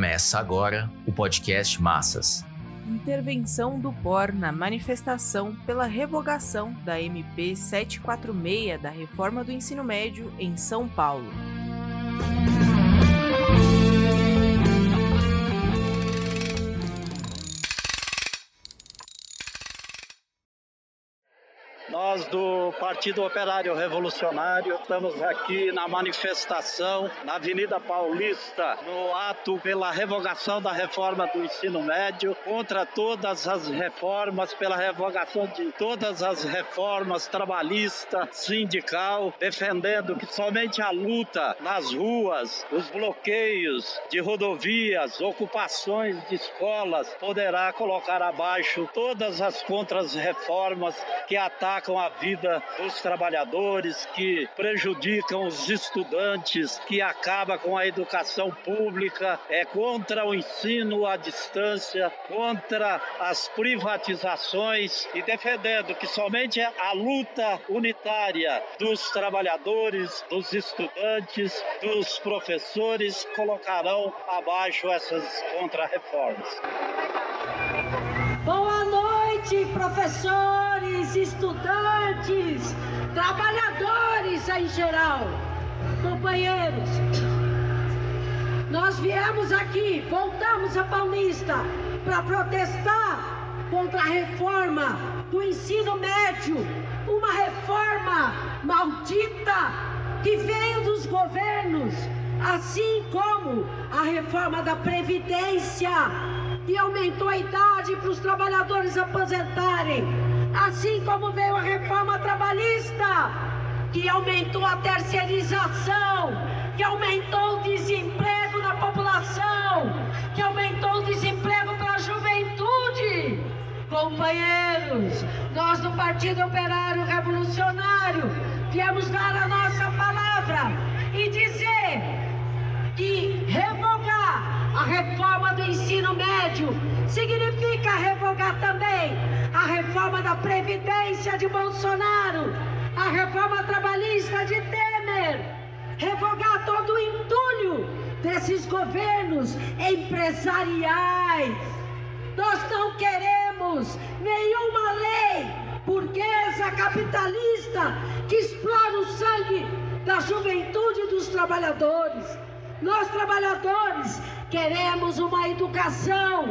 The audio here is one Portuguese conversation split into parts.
Começa agora o podcast Massas. Intervenção do POR na manifestação pela revogação da MP 746 da reforma do ensino médio em São Paulo. Do Partido Operário Revolucionário estamos aqui na manifestação na Avenida Paulista, no ato pela revogação da reforma do ensino médio, contra todas as reformas, pela revogação de todas as reformas trabalhista, sindical, defendendo que somente a luta nas ruas, os bloqueios de rodovias, ocupações de escolas poderá colocar abaixo todas as contras-reformas que atacam atacam a vida dos trabalhadores, que prejudicam os estudantes, que acaba com a educação pública, é contra o ensino à distância, contra as privatizações e defendendo que somente a luta unitária dos trabalhadores, dos estudantes, dos professores colocarão abaixo essas contrarreformas. Boa noite, professores, estudantes, trabalhadores em geral, companheiros. Nós viemos aqui, voltamos a Paulista para protestar contra a reforma do ensino médio, uma reforma maldita que veio dos governos, assim como a reforma da Previdência e aumentou a idade para os trabalhadores aposentarem, assim como veio a reforma trabalhista, que aumentou a terceirização, que aumentou o desemprego na população, que aumentou o desemprego para a juventude. Companheiros, nós do Partido Operário Revolucionário viemos dar a nossa palavra e dizer revogar a reforma do ensino médio significa revogar também a reforma da Previdência de Bolsonaro, a reforma trabalhista de Temer, revogar todo o entulho desses governos empresariais. Nós não queremos nenhuma lei burguesa capitalista que explora o sangue da juventude dos trabalhadores. Nós, trabalhadores, queremos uma educação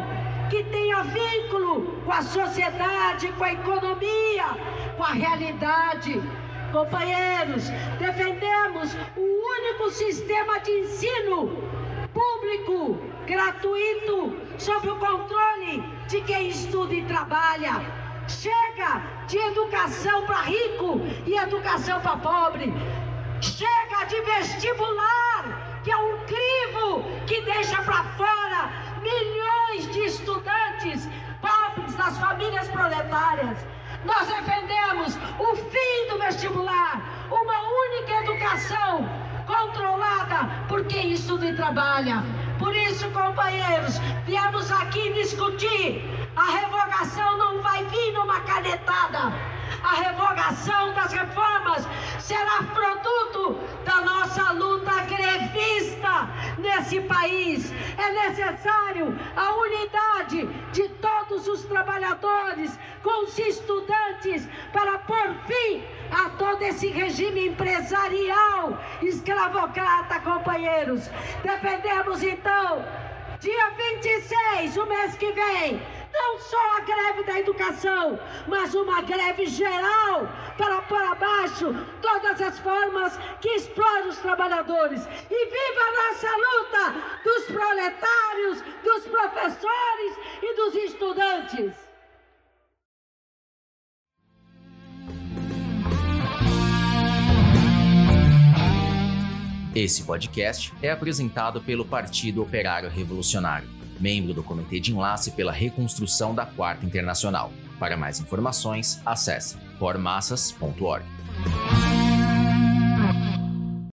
que tenha vínculo com a sociedade, com a economia, com a realidade. Companheiros, defendemos o único sistema de ensino público, gratuito, sob o controle de quem estuda e trabalha. Chega de educação para rico e educação para pobre. Chega de vestibular famílias proletárias. Nós defendemos o fim do vestibular, uma única educação controlada por quem estuda e trabalha. Por isso, companheiros, viemos aqui discutir. A revogação não vai vir numa canetada. A revogação das reformas será produto da nossa luta grevista nesse país. É necessário a unidade de todos os trabalhadores com os estudantes para pôr fim a todo esse regime empresarial escravocrata, companheiros. Defendemos então, dia 26, o mês que vem, não só a greve da educação, mas uma greve geral para pôr abaixo todas as formas que exploram os trabalhadores. E viva a nossa luta dos proletários, dos professores e dos estudantes! Esse podcast é apresentado pelo Partido Operário Revolucionário, membro do Comitê de Enlace pela Reconstrução da Quarta Internacional. Para mais informações, acesse pormassas.org.